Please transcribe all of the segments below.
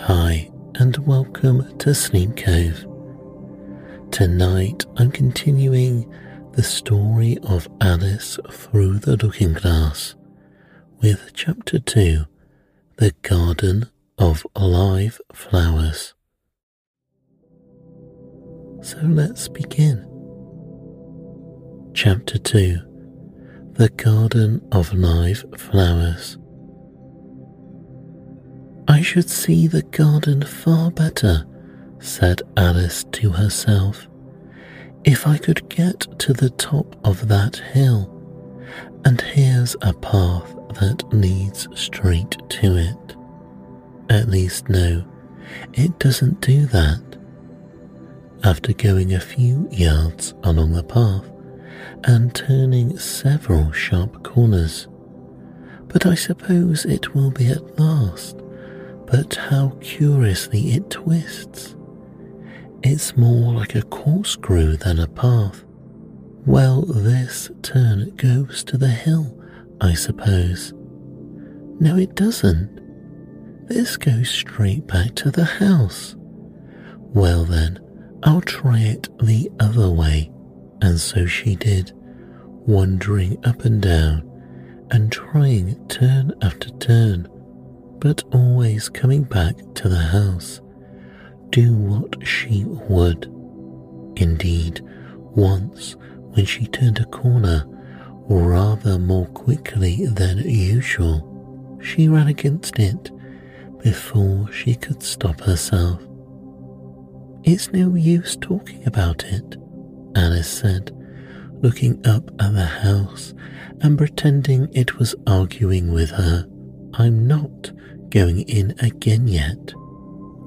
Hi, and welcome to Sleep Cove. Tonight I'm continuing the story of Alice through the Looking Glass with Chapter 2 The Garden of Live Flowers. So let's begin. Chapter 2 The Garden of Live Flowers. I should see the garden far better, said Alice to herself, if I could get to the top of that hill. And here's a path that leads straight to it. At least, no, it doesn't do that. After going a few yards along the path and turning several sharp corners, but I suppose it will be at last but how curiously it twists. It's more like a corkscrew than a path. Well, this turn goes to the hill, I suppose. No, it doesn't. This goes straight back to the house. Well, then, I'll try it the other way. And so she did, wandering up and down and trying turn after turn but always coming back to the house, do what she would. Indeed, once when she turned a corner rather more quickly than usual, she ran against it before she could stop herself. It's no use talking about it, Alice said, looking up at the house and pretending it was arguing with her. I'm not going in again yet.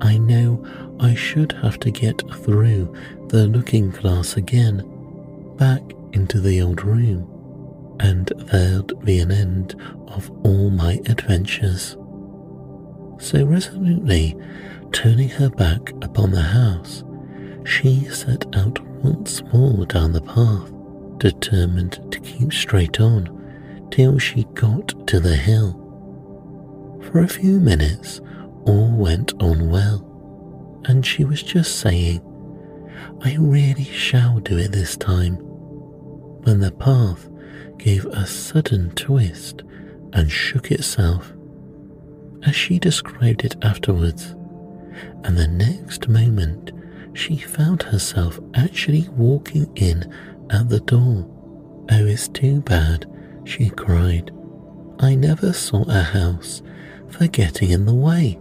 I know I should have to get through the looking glass again, back into the old room, and there'd be an end of all my adventures. So resolutely turning her back upon the house, she set out once more down the path, determined to keep straight on till she got to the hill. For a few minutes, all went on well, and she was just saying, I really shall do it this time, when the path gave a sudden twist and shook itself, as she described it afterwards, and the next moment she found herself actually walking in at the door. Oh, it's too bad, she cried. I never saw a house for getting in the way.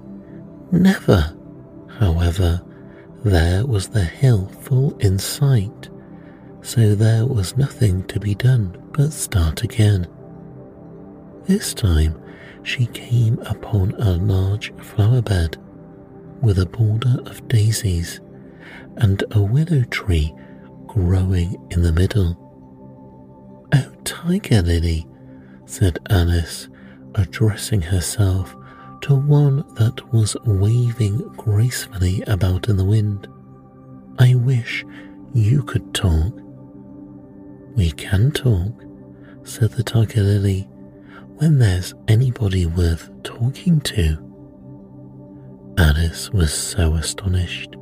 Never. However, there was the hill full in sight, so there was nothing to be done but start again. This time she came upon a large flower bed with a border of daisies and a willow tree growing in the middle. Oh, Tiger Lily, said Alice, addressing herself to one that was waving gracefully about in the wind. I wish you could talk. We can talk, said the tiger lily, when there's anybody worth talking to. Alice was so astonished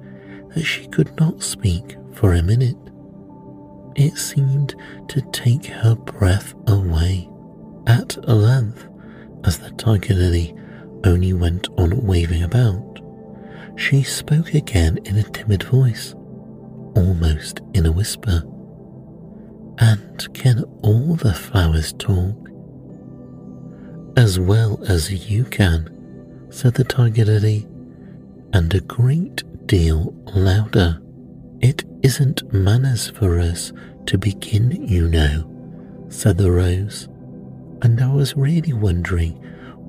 that she could not speak for a minute. It seemed to take her breath away. At length, as the tiger lily only went on waving about, she spoke again in a timid voice, almost in a whisper. And can all the flowers talk? As well as you can, said the tiger lily, and a great deal louder. It isn't manners for us to begin, you know, said the rose, and I was really wondering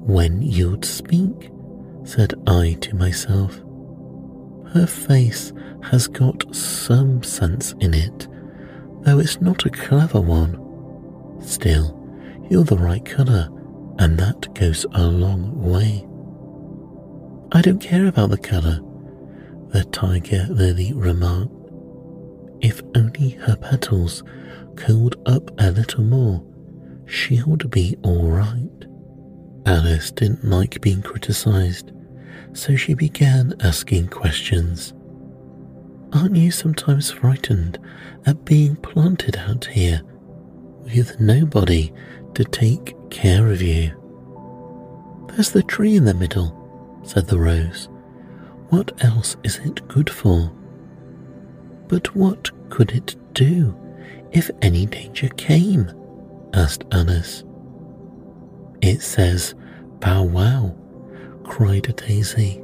when you'd speak, said I to myself. Her face has got some sense in it, though it's not a clever one. Still, you're the right colour, and that goes a long way. I don't care about the colour, the tiger lily remarked. If only her petals cooled up a little more, she'll be all right. Alice didn't like being criticised, so she began asking questions. Aren't you sometimes frightened at being planted out here with nobody to take care of you? There's the tree in the middle, said the rose. What else is it good for? But what could it do if any danger came? asked Alice. It says bow wow, cried a Daisy.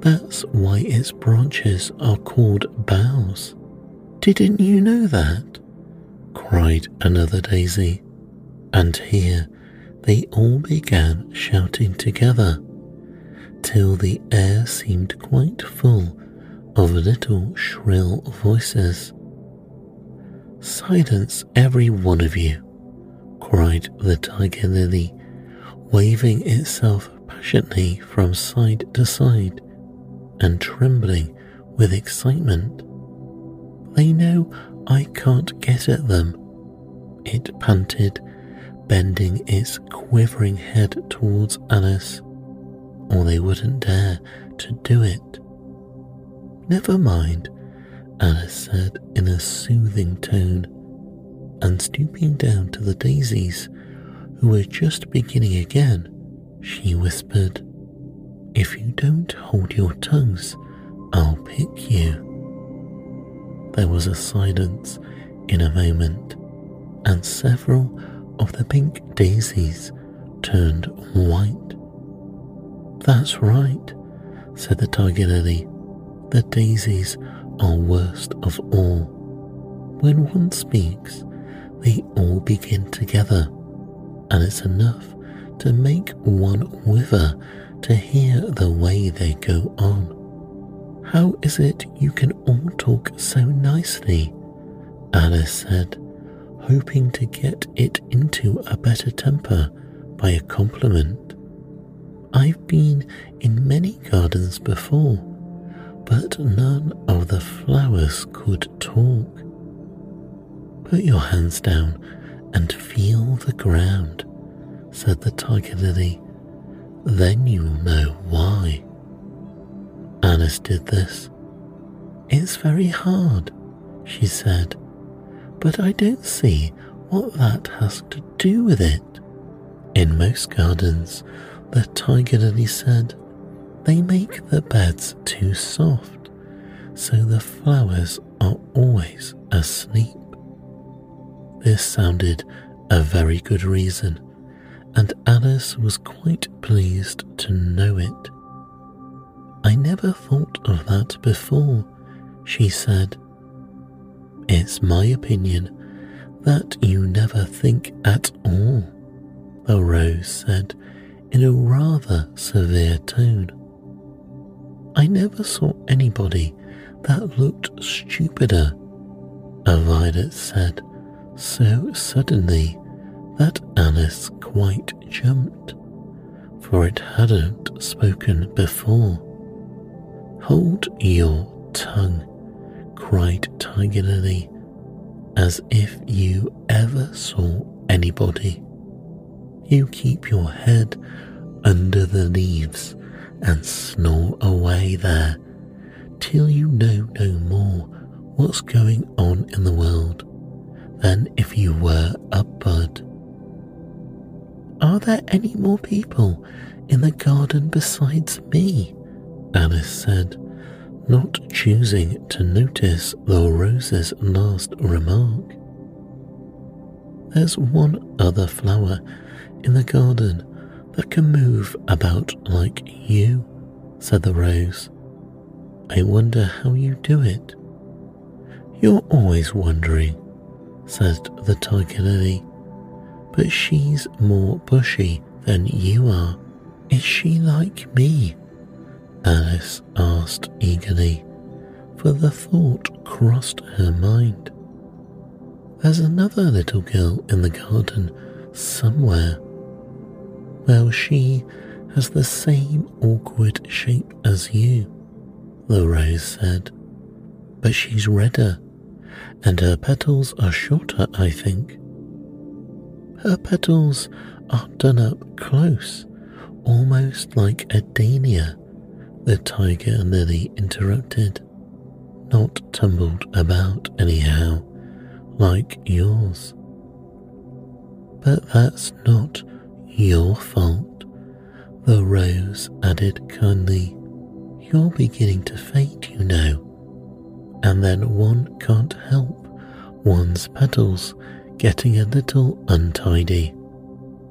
That's why its branches are called boughs. Didn't you know that? cried another daisy. And here they all began shouting together till the air seemed quite full of little shrill voices. Silence, every one of you, cried the tiger lily, waving itself passionately from side to side and trembling with excitement. They know I can't get at them, it panted, bending its quivering head towards Alice, or they wouldn't dare to do it. Never mind, Alice said in a soothing tone, and stooping down to the daisies, were just beginning again, she whispered, if you don't hold your tongues, I'll pick you. There was a silence in a moment, and several of the pink daisies turned white. That's right, said the tiger lily. The daisies are worst of all. When one speaks, they all begin together, and it's enough to make one wither to hear the way they go on. How is it you can all talk so nicely? Alice said, hoping to get it into a better temper by a compliment. I've been in many gardens before, but none of the flowers could talk. Put your hands down and feel the ground, said the tiger lily then you'll know why. Alice did this. It's very hard, she said, but I don't see what that has to do with it. In most gardens, the tiger lily said, they make the beds too soft, so the flowers are always asleep. This sounded a very good reason and Alice was quite pleased to know it. I never thought of that before, she said. It's my opinion that you never think at all, the rose said in a rather severe tone. I never saw anybody that looked stupider, a violet said so suddenly that Alice quite jumped, for it hadn't spoken before. Hold your tongue, cried Tiger Lily, as if you ever saw anybody. You keep your head under the leaves and snore away there till you know no more what's going on in the world than if you were a bud. Are there any more people in the garden besides me? Alice said, not choosing to notice the rose's last remark. There's one other flower in the garden that can move about like you, said the rose. I wonder how you do it. You're always wondering, said the tiger lily but she's more bushy than you are. Is she like me? Alice asked eagerly, for the thought crossed her mind. There's another little girl in the garden somewhere. Well, she has the same awkward shape as you, the rose said, but she's redder, and her petals are shorter, I think. Her petals are done up close, almost like a dahlia, the tiger lily interrupted. Not tumbled about anyhow, like yours. But that's not your fault, the rose added kindly. You're beginning to fade, you know, and then one can't help one's petals getting a little untidy.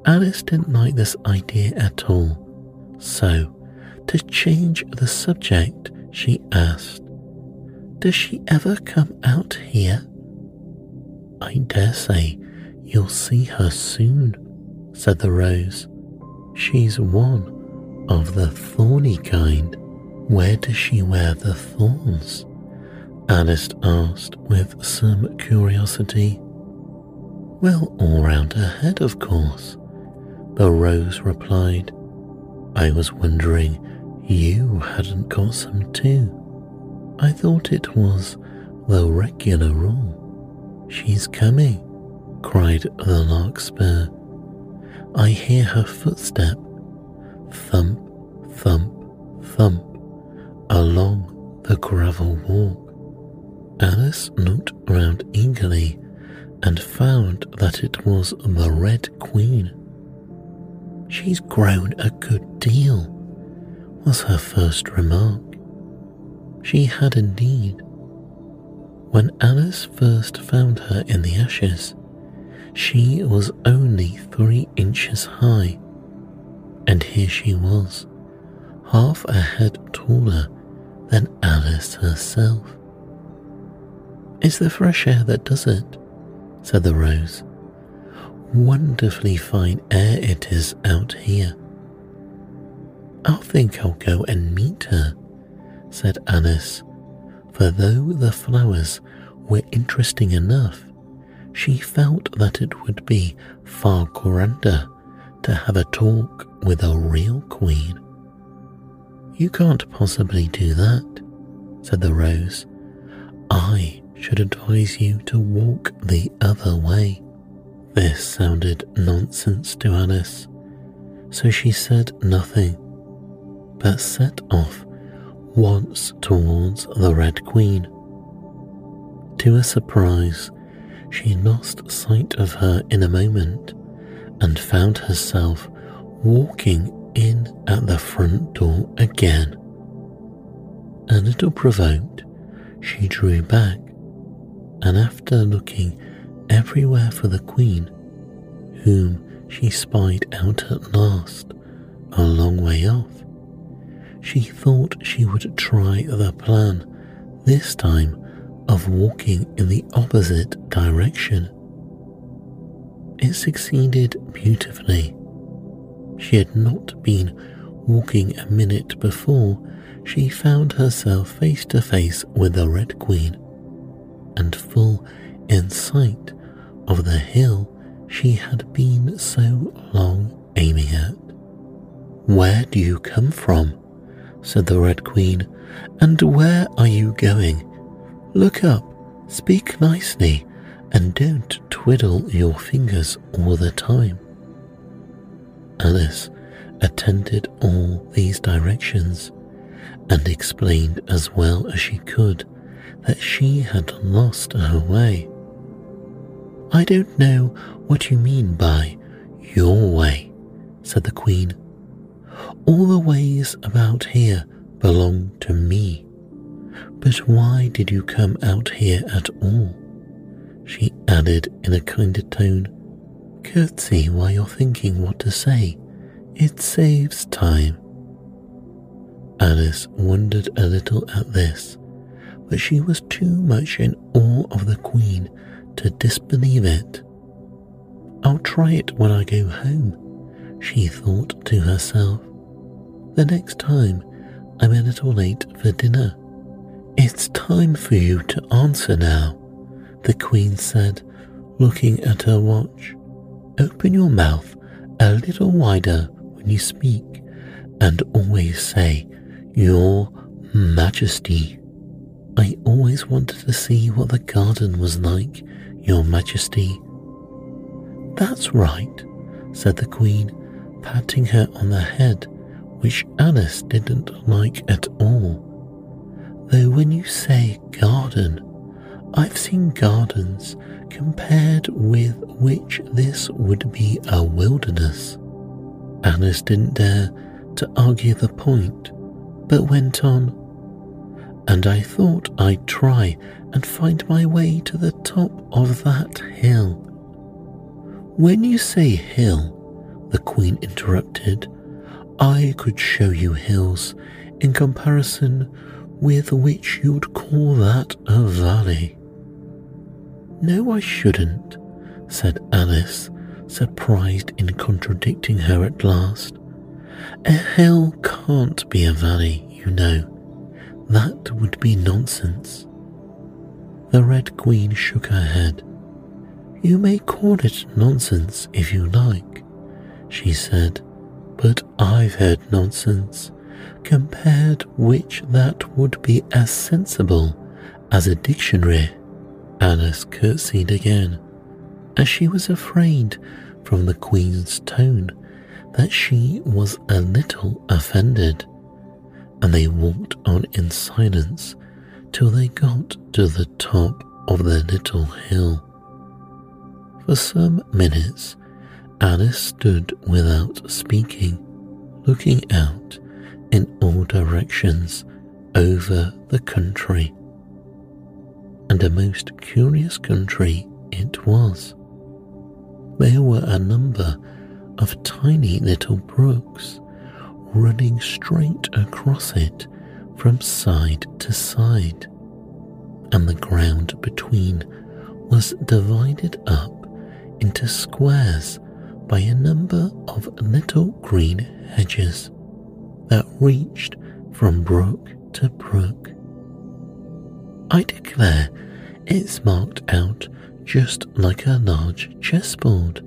Alice didn't like this idea at all, so, to change the subject, she asked, Does she ever come out here? I dare say you'll see her soon, said the rose. She's one of the thorny kind. Where does she wear the thorns? Alice asked with some curiosity. Well, all round her head, of course, the rose replied. I was wondering you hadn't got some too. I thought it was the regular rule. She's coming, cried the larkspur. I hear her footstep, thump, thump, thump, along the gravel walk. Alice looked round eagerly and found that it was the Red Queen. She's grown a good deal, was her first remark. She had indeed. When Alice first found her in the ashes, she was only three inches high, and here she was, half a head taller than Alice herself. It's the fresh air that does it, said the rose. Wonderfully fine air it is out here. I think I'll go and meet her, said Alice, for though the flowers were interesting enough, she felt that it would be far grander to have a talk with a real queen. You can't possibly do that, said the rose. I should advise you to walk the other way. This sounded nonsense to Alice, so she said nothing, but set off once towards the Red Queen. To her surprise, she lost sight of her in a moment and found herself walking in at the front door again. A little provoked, she drew back, and after looking everywhere for the Queen, whom she spied out at last, a long way off, she thought she would try the plan, this time of walking in the opposite direction. It succeeded beautifully. She had not been walking a minute before she found herself face to face with the Red Queen, and full in sight of the hill she had been so long aiming at. Where do you come from? said the Red Queen, and where are you going? Look up, speak nicely, and don't twiddle your fingers all the time. Alice attended all these directions and explained as well as she could that she had lost her way. I don't know what you mean by your way, said the Queen. All the ways about here belong to me. But why did you come out here at all? She added in a kinder tone. Curtsy while you're thinking what to say. It saves time. Alice wondered a little at this, but she was too much in awe of the Queen to disbelieve it. I'll try it when I go home, she thought to herself. The next time I'm a little late for dinner. It's time for you to answer now, the Queen said, looking at her watch. Open your mouth a little wider when you speak, and always say, Your Majesty. Always wanted to see what the garden was like, Your Majesty. That's right, said the Queen, patting her on the head which Alice didn't like at all. Though when you say garden, I've seen gardens compared with which this would be a wilderness. Alice didn't dare to argue the point, but went on. And I thought I'd try and find my way to the top of that hill. When you say hill, the Queen interrupted, I could show you hills in comparison with which you'd call that a valley. No, I shouldn't, said Alice, surprised in contradicting her at last. A hill can't be a valley, you know. That would be nonsense. The Red Queen shook her head. You may call it nonsense if you like, she said, but I've heard nonsense, compared which that would be as sensible as a dictionary. Alice curtsied again, as she was afraid from the Queen's tone that she was a little offended, and they walked on in silence till they got to the top of the little hill. For some minutes, Alice stood without speaking, looking out in all directions over the country. And a most curious country it was. There were a number of tiny little brooks running straight across it from side to side, and the ground between was divided up into squares by a number of little green hedges that reached from brook to brook. I declare it's marked out just like a large chessboard,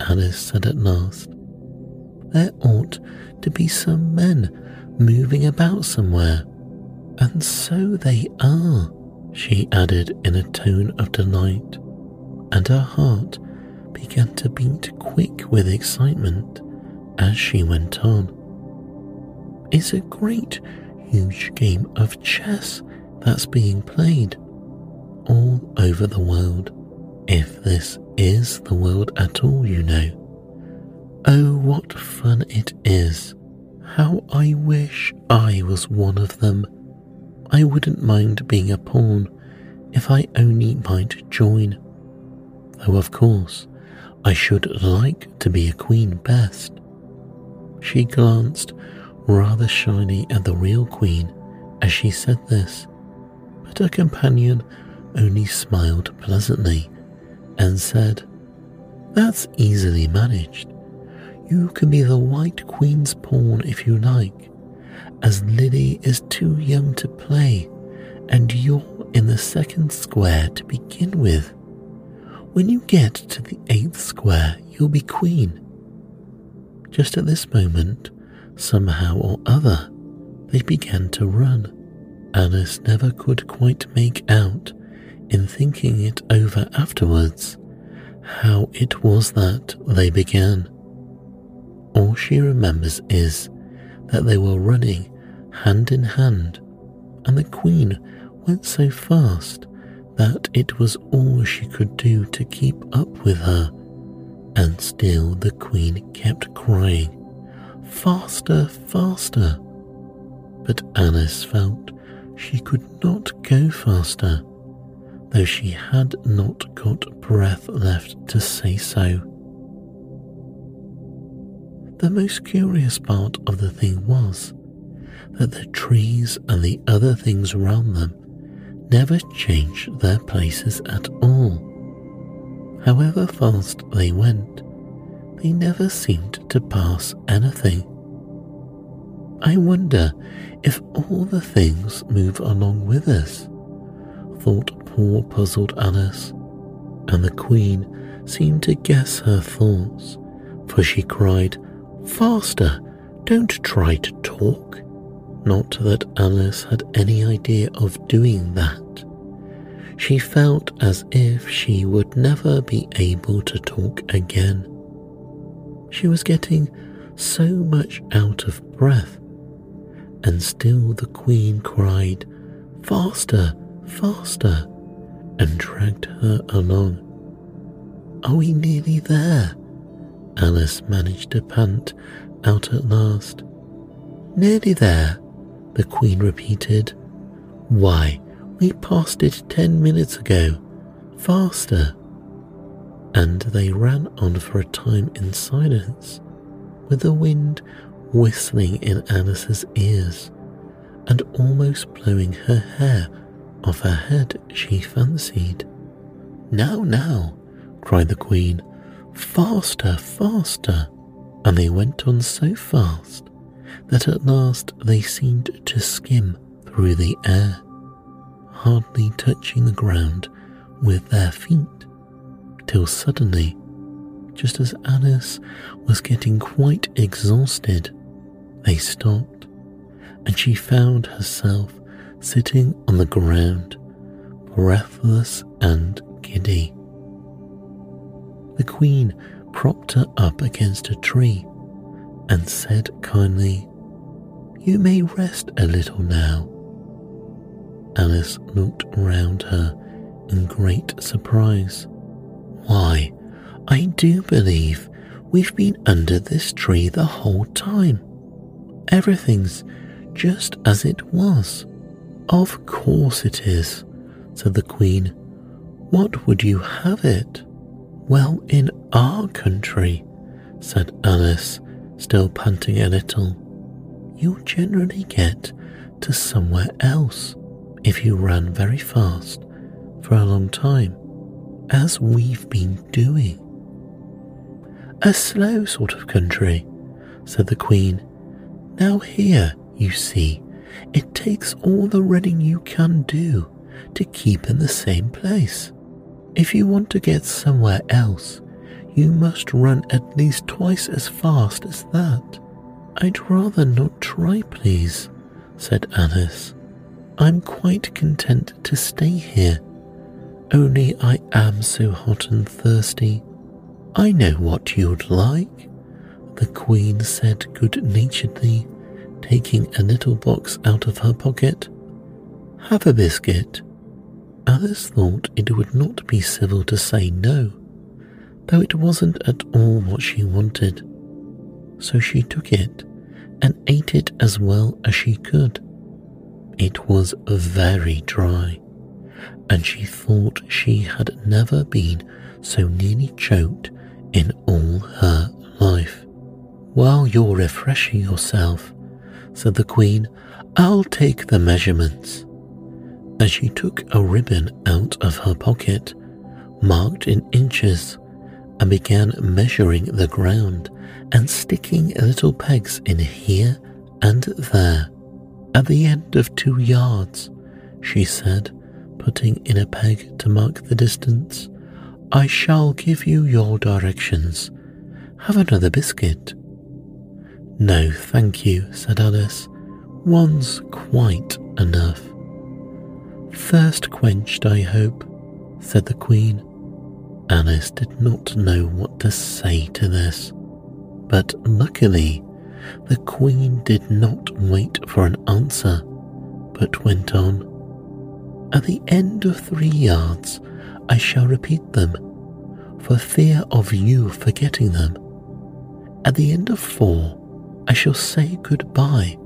Alice said at last. There ought to be some men moving about somewhere, and so they are, she added in a tone of delight, and her heart began to beat quick with excitement as she went on. It's a great, huge game of chess that's being played all over the world, if this is the world at all, you know. Oh, what fun it is! How I wish I was one of them. I wouldn't mind being a pawn if I only might join. Though, of course, I should like to be a queen best. She glanced rather shyly at the real queen as she said this, but her companion only smiled pleasantly and said, That's easily managed. You can be the White Queen's pawn if you like, as Lily is too young to play, and you're in the second square to begin with. When you get to the eighth square, you'll be queen. Just at this moment, somehow or other, they began to run. Alice never could quite make out, in thinking it over afterwards, how it was that they began. All she remembers is that they were running hand in hand, and the Queen went so fast that it was all she could do to keep up with her, and still the Queen kept crying, Faster, faster! But Alice felt she could not go faster, though she had not got breath left to say so. The most curious part of the thing was that the trees and the other things round them never changed their places at all. However fast they went, they never seemed to pass anything. I wonder if all the things move along with us, thought poor puzzled Alice, and the Queen seemed to guess her thoughts, for she cried, Faster! Don't try to talk. Not that Alice had any idea of doing that. She felt as if she would never be able to talk again. She was getting so much out of breath. And still the Queen cried, Faster, faster, and dragged her along. Are we nearly there? Alice managed to pant out at last. Nearly there, the Queen repeated. Why, we passed it ten minutes ago. Faster. And they ran on for a time in silence, with the wind whistling in Alice's ears and almost blowing her hair off her head, she fancied. Now, now, cried the Queen, faster, faster. And they went on so fast that at last they seemed to skim through the air, hardly touching the ground with their feet, till suddenly, just as Alice was getting quite exhausted, they stopped, and she found herself sitting on the ground, breathless and giddy. The Queen propped her up against a tree and said kindly, You may rest a little now. Alice looked round her in great surprise. Why, I do believe we've been under this tree the whole time. Everything's just as it was. Of course it is, said the Queen. What would you have it? Well, in our country, said Alice, still panting a little, you generally get to somewhere else if you ran very fast for a long time, as we've been doing. A slow sort of country, said the Queen. Now, here, you see, it takes all the running you can do to keep in the same place. If you want to get somewhere else, you must run at least twice as fast as that. I'd rather not try, please, said Alice. I'm quite content to stay here. Only I am so hot and thirsty. I know what you'd like, the Queen said good naturedly, taking a little box out of her pocket. Have a biscuit. Alice thought it would not be civil to say no, though it wasn't at all what she wanted. So she took it and ate it as well as she could. It was very dry, and she thought she had never been so nearly choked in all her life. While you're refreshing yourself, said the Queen, I'll take the measurements as she took a ribbon out of her pocket, marked in inches, and began measuring the ground and sticking little pegs in here and there. At the end of two yards, she said, putting in a peg to mark the distance, I shall give you your directions. Have another biscuit. No, thank you, said Alice. One's quite enough. Thirst quenched, I hope, said the Queen. Alice did not know what to say to this, but luckily the Queen did not wait for an answer, but went on. At the end of three yards, I shall repeat them, for fear of you forgetting them. At the end of four, I shall say goodbye,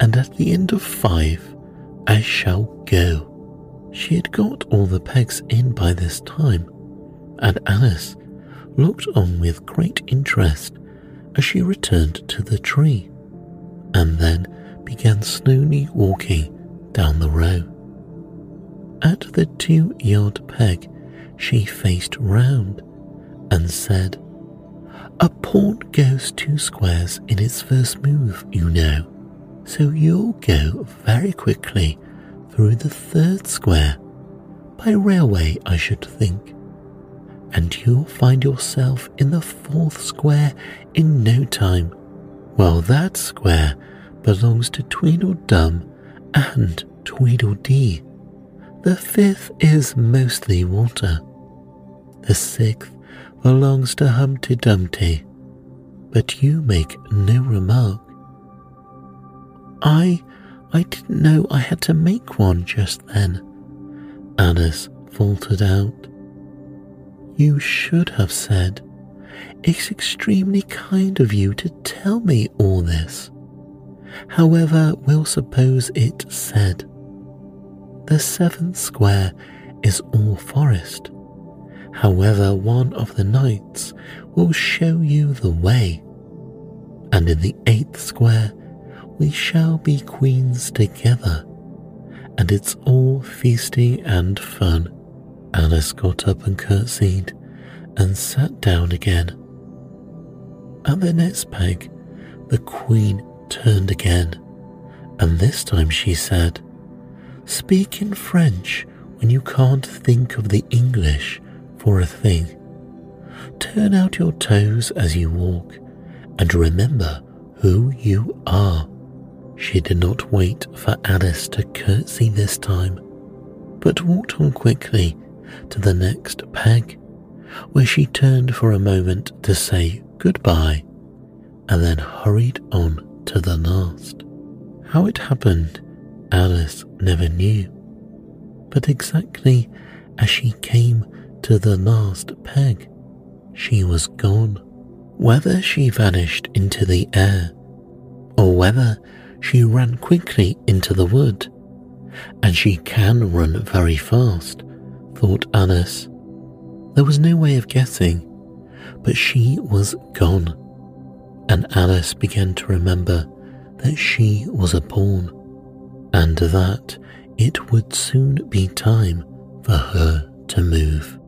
and at the end of five, I shall go. She had got all the pegs in by this time, and Alice looked on with great interest as she returned to the tree, and then began slowly walking down the row. At the two yard peg, she faced round and said, A pawn goes two squares in its first move, you know so you'll go very quickly through the third square, by railway, I should think, and you'll find yourself in the fourth square in no time. Well, that square belongs to Tweedledum and Tweedledee. The fifth is mostly water. The sixth belongs to Humpty Dumpty but you make no remark. I. I didn't know I had to make one just then, Alice faltered out. You should have said, It's extremely kind of you to tell me all this. However, we'll suppose it said. The seventh square is all forest. However, one of the knights will show you the way. And in the eighth square, we shall be queens together. And it's all feasting and fun. Alice got up and curtsied and sat down again. At the next peg, the queen turned again, and this time she said, Speak in French when you can't think of the English for a thing. Turn out your toes as you walk, and remember who you are. She did not wait for Alice to curtsy this time, but walked on quickly to the next peg, where she turned for a moment to say goodbye, and then hurried on to the last. How it happened, Alice never knew, but exactly as she came to the last peg, she was gone. Whether she vanished into the air, or whether she ran quickly into the wood, and she can run very fast, thought Alice. There was no way of guessing, but she was gone and Alice began to remember that she was a pawn and that it would soon be time for her to move.